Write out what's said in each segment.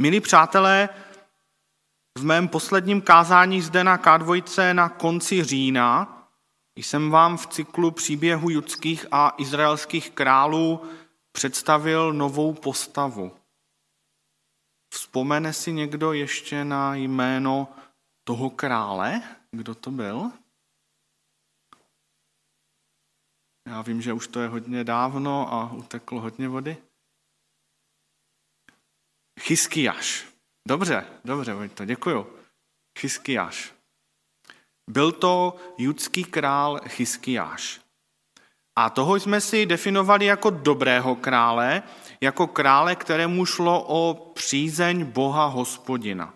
Milí přátelé, v mém posledním kázání zde na K2 na konci října jsem vám v cyklu příběhu judských a izraelských králů představil novou postavu. Vzpomene si někdo ještě na jméno toho krále? Kdo to byl? Já vím, že už to je hodně dávno a uteklo hodně vody. Chyskiaš. Dobře, dobře, to děkuju. Chyskiaš. Byl to judský král Chyskiáš. A toho jsme si definovali jako dobrého krále, jako krále, kterému šlo o přízeň Boha hospodina.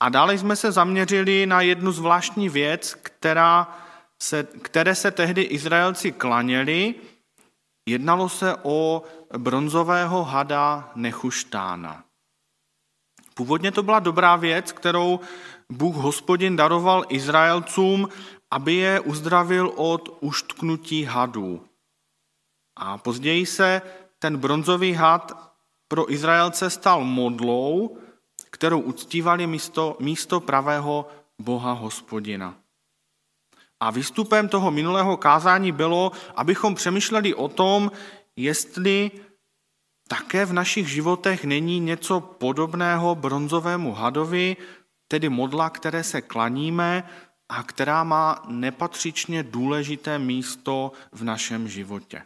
A dále jsme se zaměřili na jednu zvláštní věc, která se, které se tehdy Izraelci klaněli. Jednalo se o bronzového hada Nechuštána. Původně to byla dobrá věc, kterou Bůh hospodin daroval Izraelcům, aby je uzdravil od uštknutí hadů. A později se ten bronzový had pro Izraelce stal modlou, kterou uctívali místo, místo pravého Boha hospodina. A výstupem toho minulého kázání bylo, abychom přemýšleli o tom, jestli také v našich životech není něco podobného bronzovému hadovi, tedy modla, které se klaníme a která má nepatřičně důležité místo v našem životě.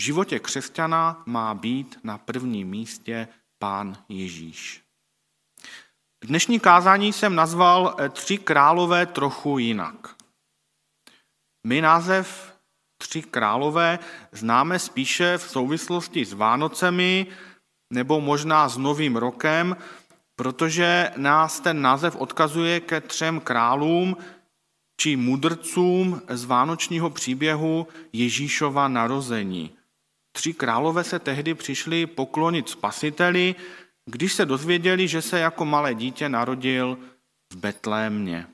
V životě křesťana má být na prvním místě Pán Ježíš. Dnešní kázání jsem nazval Tři králové trochu jinak. My název Tři králové známe spíše v souvislosti s Vánocemi nebo možná s Novým rokem, protože nás ten název odkazuje ke třem králům či mudrcům z vánočního příběhu Ježíšova narození. Tři králové se tehdy přišli poklonit spasiteli, když se dozvěděli, že se jako malé dítě narodil v Betlémě,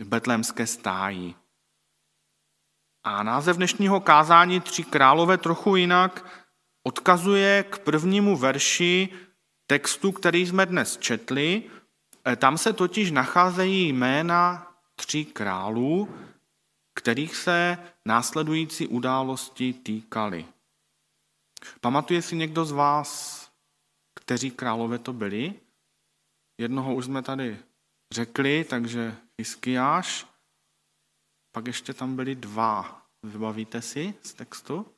v betlémské stáji. A název dnešního kázání Tři králové trochu jinak odkazuje k prvnímu verši textu, který jsme dnes četli. E, tam se totiž nacházejí jména tří králů, kterých se následující události týkaly. Pamatuje si někdo z vás, kteří králové to byli? Jednoho už jsme tady řekli, takže Iskiáš. Pak ještě tam byli dva. Vybavíte si z textu?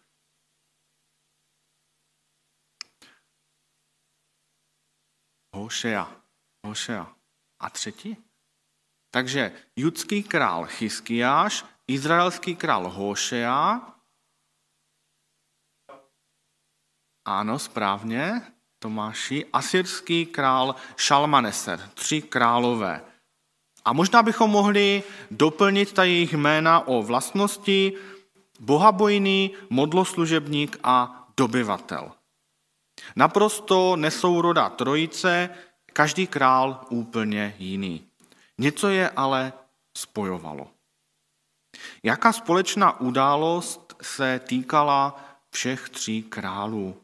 Hošea. Hošea. A třetí? Takže judský král Chyskiáš, izraelský král Hošea. Ano, správně, Tomáši. Asyrský král Šalmaneser. Tři králové. A možná bychom mohli doplnit ta jejich jména o vlastnosti bohabojný, modloslužebník a dobyvatel. Naprosto nesouroda trojice, každý král úplně jiný. Něco je ale spojovalo. Jaká společná událost se týkala všech tří králů?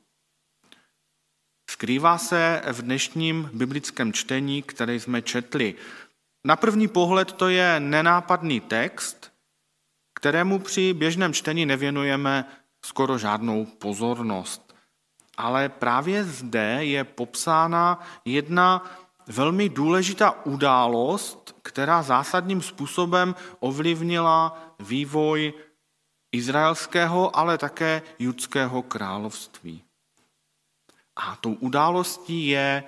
Skrývá se v dnešním biblickém čtení, které jsme četli. Na první pohled to je nenápadný text, kterému při běžném čtení nevěnujeme skoro žádnou pozornost. Ale právě zde je popsána jedna velmi důležitá událost, která zásadním způsobem ovlivnila vývoj izraelského, ale také judského království. A tou událostí je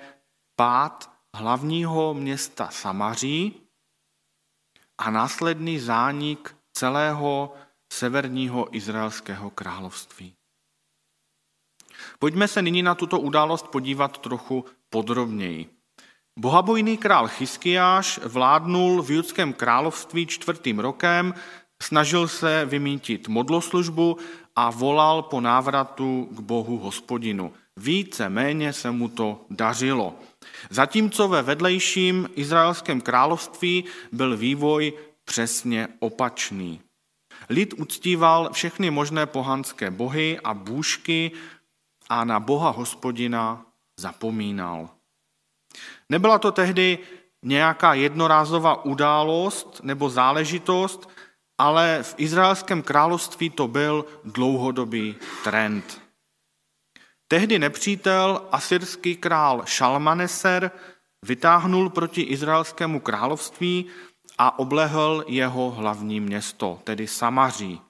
pád hlavního města Samaří a následný zánik celého severního izraelského království. Pojďme se nyní na tuto událost podívat trochu podrobněji. Bohabojný král Chyskiáš vládnul v judském království čtvrtým rokem, snažil se vymítit modloslužbu a volal po návratu k Bohu hospodinu. Více méně se mu to dařilo. Zatímco ve vedlejším izraelském království byl vývoj přesně opačný. Lid uctíval všechny možné pohanské bohy a bůžky a na boha hospodina zapomínal. Nebyla to tehdy nějaká jednorázová událost nebo záležitost, ale v izraelském království to byl dlouhodobý trend. Tehdy nepřítel, asyrský král Šalmaneser, vytáhnul proti izraelskému království a oblehl jeho hlavní město, tedy Samaří.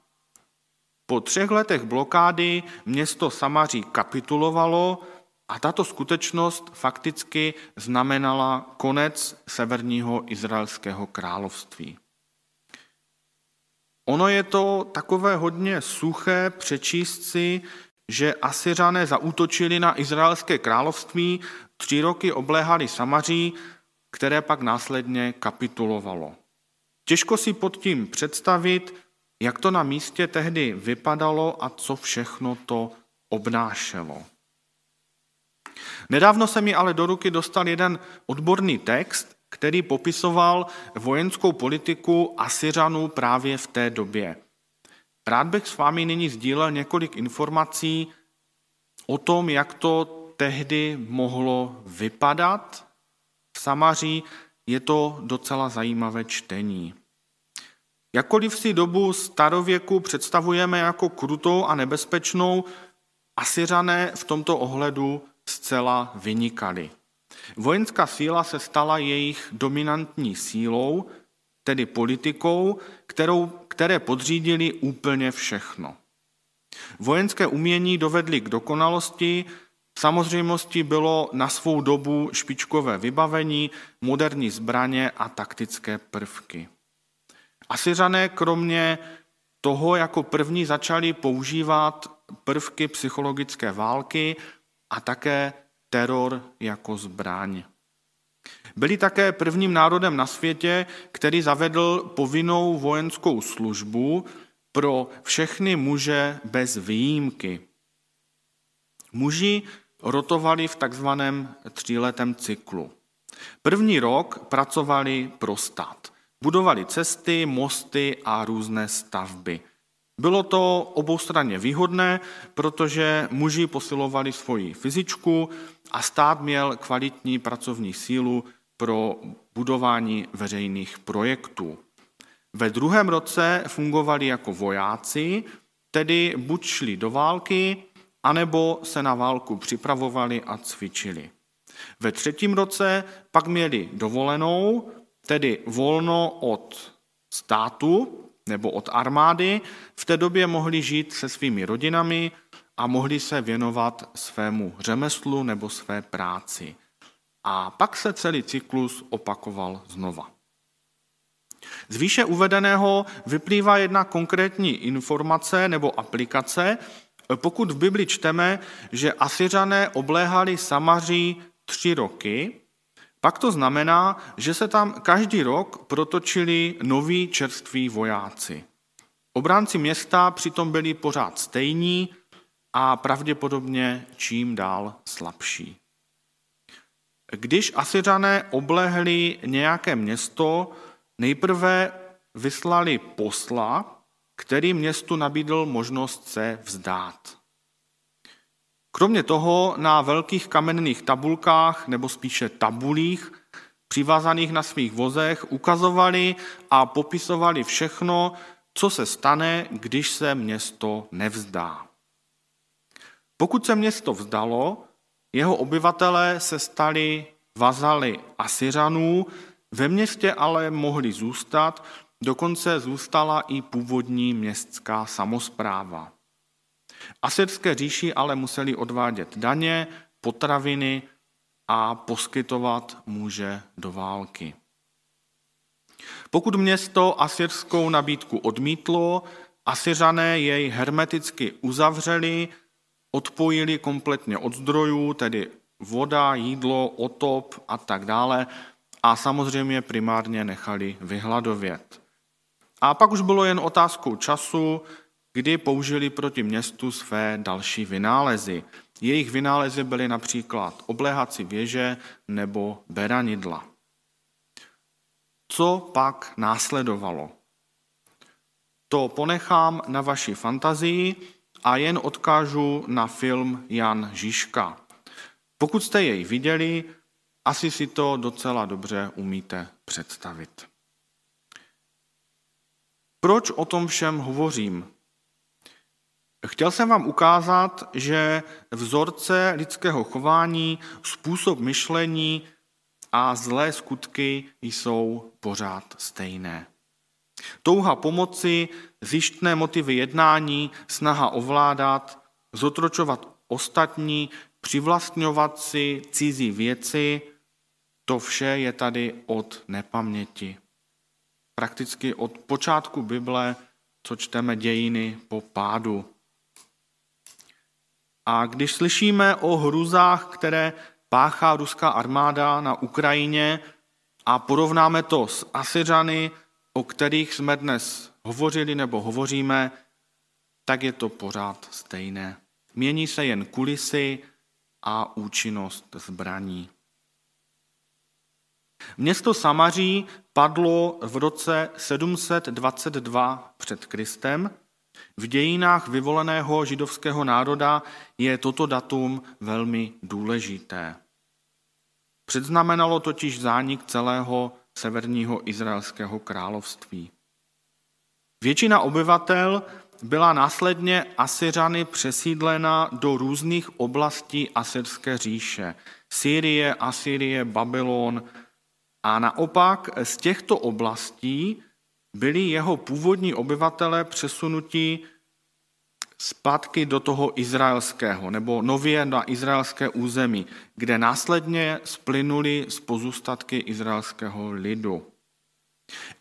Po třech letech blokády město Samaří kapitulovalo a tato skutečnost fakticky znamenala konec severního izraelského království. Ono je to takové hodně suché přečíst si, že Asyřané zaútočili na izraelské království, tři roky obléhali Samaří, které pak následně kapitulovalo. Těžko si pod tím představit, jak to na místě tehdy vypadalo a co všechno to obnášelo. Nedávno se mi ale do ruky dostal jeden odborný text, který popisoval vojenskou politiku Asyřanů právě v té době. Rád bych s vámi nyní sdílel několik informací o tom, jak to tehdy mohlo vypadat. V Samaří je to docela zajímavé čtení. Jakkoliv si dobu starověku představujeme jako krutou a nebezpečnou, Asyřané v tomto ohledu zcela vynikali. Vojenská síla se stala jejich dominantní sílou, tedy politikou, kterou, které podřídili úplně všechno. Vojenské umění dovedly k dokonalosti, samozřejmosti bylo na svou dobu špičkové vybavení, moderní zbraně a taktické prvky. Asyřané kromě toho jako první začali používat prvky psychologické války a také teror jako zbraň. Byli také prvním národem na světě, který zavedl povinnou vojenskou službu pro všechny muže bez výjimky. Muži rotovali v takzvaném tříletém cyklu. První rok pracovali pro stát. Budovali cesty, mosty a různé stavby. Bylo to oboustranně výhodné, protože muži posilovali svoji fyzičku a stát měl kvalitní pracovní sílu pro budování veřejných projektů. Ve druhém roce fungovali jako vojáci, tedy buď šli do války, anebo se na válku připravovali a cvičili. Ve třetím roce pak měli dovolenou, tedy volno od státu nebo od armády. V té době mohli žít se svými rodinami a mohli se věnovat svému řemeslu nebo své práci. A pak se celý cyklus opakoval znova. Z výše uvedeného vyplývá jedna konkrétní informace nebo aplikace, pokud v Bibli čteme, že Asyřané obléhali Samaří tři roky, pak to znamená, že se tam každý rok protočili noví čerství vojáci. Obránci města přitom byli pořád stejní a pravděpodobně čím dál slabší. Když Asyřané oblehli nějaké město, nejprve vyslali posla, který městu nabídl možnost se vzdát. Kromě toho na velkých kamenných tabulkách, nebo spíše tabulích, přivázaných na svých vozech, ukazovali a popisovali všechno, co se stane, když se město nevzdá. Pokud se město vzdalo, jeho obyvatelé se stali vazaly Asyřanů, ve městě ale mohli zůstat, dokonce zůstala i původní městská samozpráva. Asyrské říši ale museli odvádět daně, potraviny a poskytovat muže do války. Pokud město asyrskou nabídku odmítlo, Asyřané jej hermeticky uzavřeli, odpojili kompletně od zdrojů, tedy voda, jídlo, otop a tak dále, a samozřejmě primárně nechali vyhladovět. A pak už bylo jen otázkou času, kdy použili proti městu své další vynálezy. Jejich vynálezy byly například obléhací věže nebo beranidla. Co pak následovalo? To ponechám na vaši fantazii a jen odkážu na film Jan Žižka. Pokud jste jej viděli, asi si to docela dobře umíte představit. Proč o tom všem hovořím? Chtěl jsem vám ukázat, že vzorce lidského chování, způsob myšlení a zlé skutky jsou pořád stejné. Touha pomoci, zjištné motivy jednání, snaha ovládat, zotročovat ostatní, přivlastňovat si cizí věci, to vše je tady od nepaměti. Prakticky od počátku Bible, co čteme dějiny po pádu. A když slyšíme o hruzách, které páchá ruská armáda na Ukrajině a porovnáme to s Asyřany, o kterých jsme dnes hovořili nebo hovoříme, tak je to pořád stejné. Mění se jen kulisy a účinnost zbraní. Město Samaří padlo v roce 722 před Kristem. V dějinách vyvoleného židovského národa je toto datum velmi důležité. Předznamenalo totiž zánik celého severního izraelského království. Většina obyvatel byla následně Asyřany přesídlena do různých oblastí Asyrské říše. Sýrie, Asyrie, Babylon. A naopak z těchto oblastí byli jeho původní obyvatele přesunutí zpátky do toho izraelského, nebo nově na izraelské území, kde následně splynuli z pozůstatky izraelského lidu.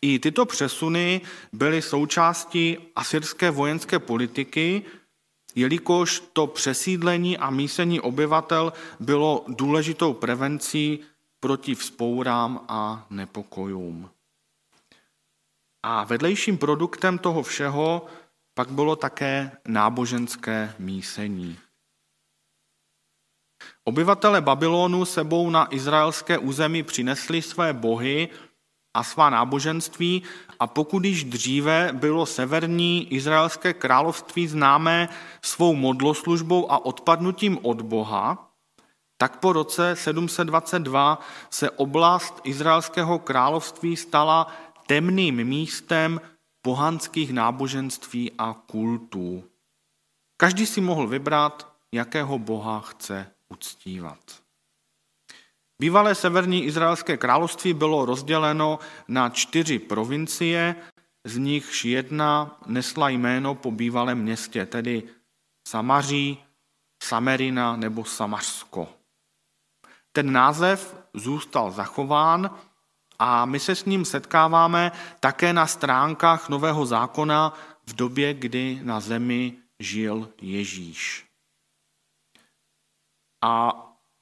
I tyto přesuny byly součástí asyrské vojenské politiky, jelikož to přesídlení a mísení obyvatel bylo důležitou prevencí proti vzpourám a nepokojům. A vedlejším produktem toho všeho pak bylo také náboženské mísení. Obyvatele Babylonu sebou na izraelské území přinesli své bohy a svá náboženství a pokud již dříve bylo severní izraelské království známé svou modloslužbou a odpadnutím od Boha, tak po roce 722 se oblast izraelského království stala temným místem pohanských náboženství a kultů. Každý si mohl vybrat, jakého boha chce uctívat. Bývalé severní izraelské království bylo rozděleno na čtyři provincie, z nichž jedna nesla jméno po bývalém městě, tedy Samaří, Samerina nebo Samařsko. Ten název zůstal zachován a my se s ním setkáváme také na stránkách Nového zákona v době, kdy na zemi žil Ježíš. A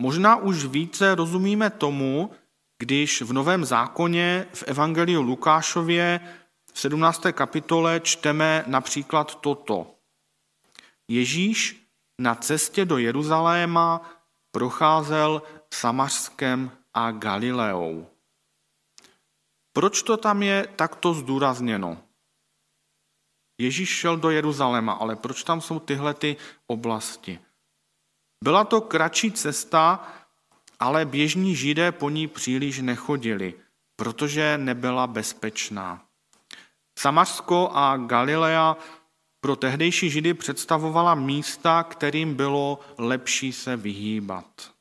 možná už více rozumíme tomu, když v Novém zákoně v Evangeliu Lukášově v 17. kapitole čteme například toto. Ježíš na cestě do Jeruzaléma procházel Samařskem a Galileou. Proč to tam je takto zdůrazněno? Ježíš šel do Jeruzaléma, ale proč tam jsou tyhle ty oblasti? Byla to kratší cesta, ale běžní židé po ní příliš nechodili, protože nebyla bezpečná. Samařsko a Galilea pro tehdejší židy představovala místa, kterým bylo lepší se vyhýbat.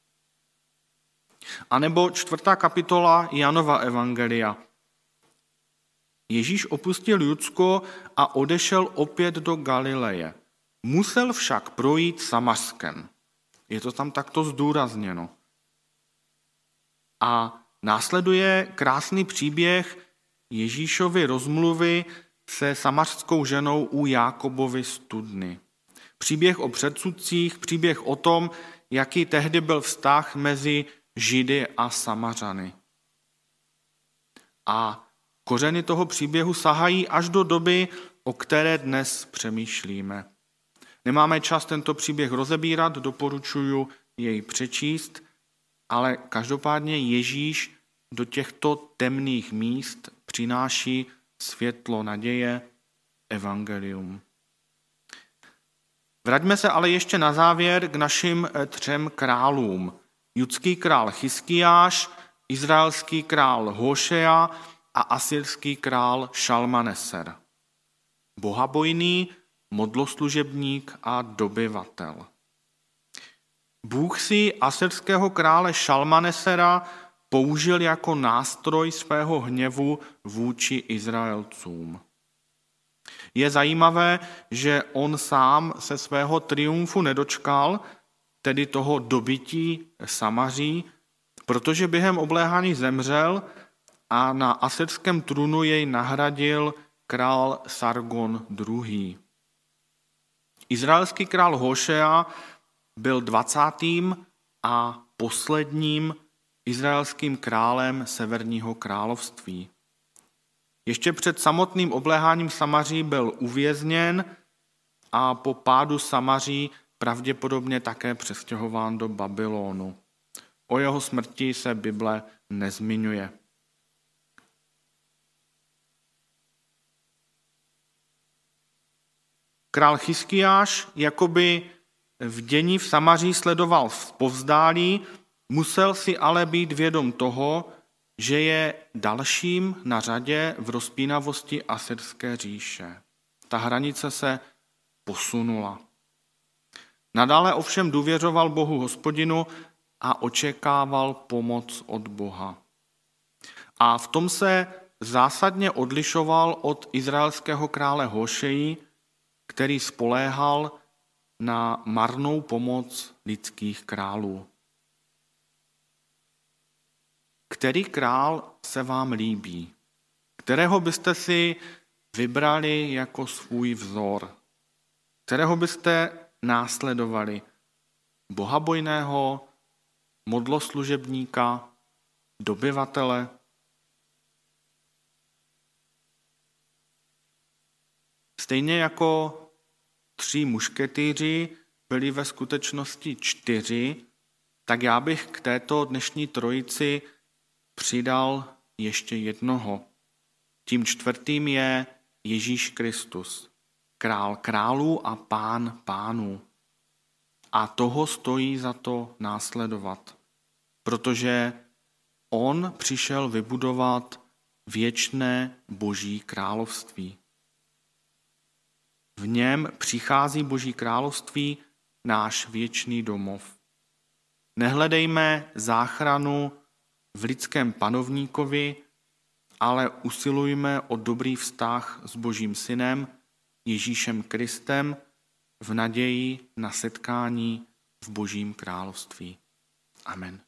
A nebo čtvrtá kapitola Janova Evangelia. Ježíš opustil Judsko a odešel opět do Galileje. Musel však projít Samařskem. Je to tam takto zdůrazněno. A následuje krásný příběh Ježíšovy rozmluvy se samařskou ženou u Jákobovy studny. Příběh o předsudcích, příběh o tom, jaký tehdy byl vztah mezi Židy a Samařany. A kořeny toho příběhu sahají až do doby, o které dnes přemýšlíme. Nemáme čas tento příběh rozebírat, doporučuji jej přečíst, ale každopádně Ježíš do těchto temných míst přináší světlo naděje, evangelium. Vraťme se ale ještě na závěr k našim eh, třem králům. judský král Chyskiáš, izraelský král Hošea a asyrský král Šalmaneser. Bohabojný, modloslužebník a dobyvatel. Bůh si asyrského krále Šalmanesera použil jako nástroj svého hněvu vůči Izraelcům. Je zajímavé, že on sám se svého triumfu nedočkal, tedy toho dobytí Samaří, protože během obléhání zemřel a na asyrském trůnu jej nahradil král Sargon II. Izraelský král Hošea byl 20. a posledním izraelským králem Severního království. Ještě před samotným obléháním Samaří byl uvězněn a po pádu Samaří pravděpodobně také přestěhován do Babylonu. O jeho smrti se Bible nezmiňuje. Král Chyskiáš jakoby v dění v Samaří sledoval v povzdálí, musel si ale být vědom toho, že je dalším na řadě v rozpínavosti asyrské říše. Ta hranice se posunula. Nadále ovšem důvěřoval Bohu hospodinu a očekával pomoc od Boha. A v tom se zásadně odlišoval od izraelského krále Hošeji, který spoléhal na marnou pomoc lidských králů. Který král se vám líbí? Kterého byste si vybrali jako svůj vzor? Kterého byste následovali? Bohabojného, modloslužebníka, dobyvatele? Stejně jako tři mušketýři byli ve skutečnosti čtyři, tak já bych k této dnešní trojici přidal ještě jednoho. Tím čtvrtým je Ježíš Kristus, král králů a pán pánů. A toho stojí za to následovat, protože on přišel vybudovat věčné boží království. V něm přichází Boží království, náš věčný domov. Nehledejme záchranu v lidském panovníkovi, ale usilujme o dobrý vztah s Božím synem, Ježíšem Kristem, v naději na setkání v Božím království. Amen.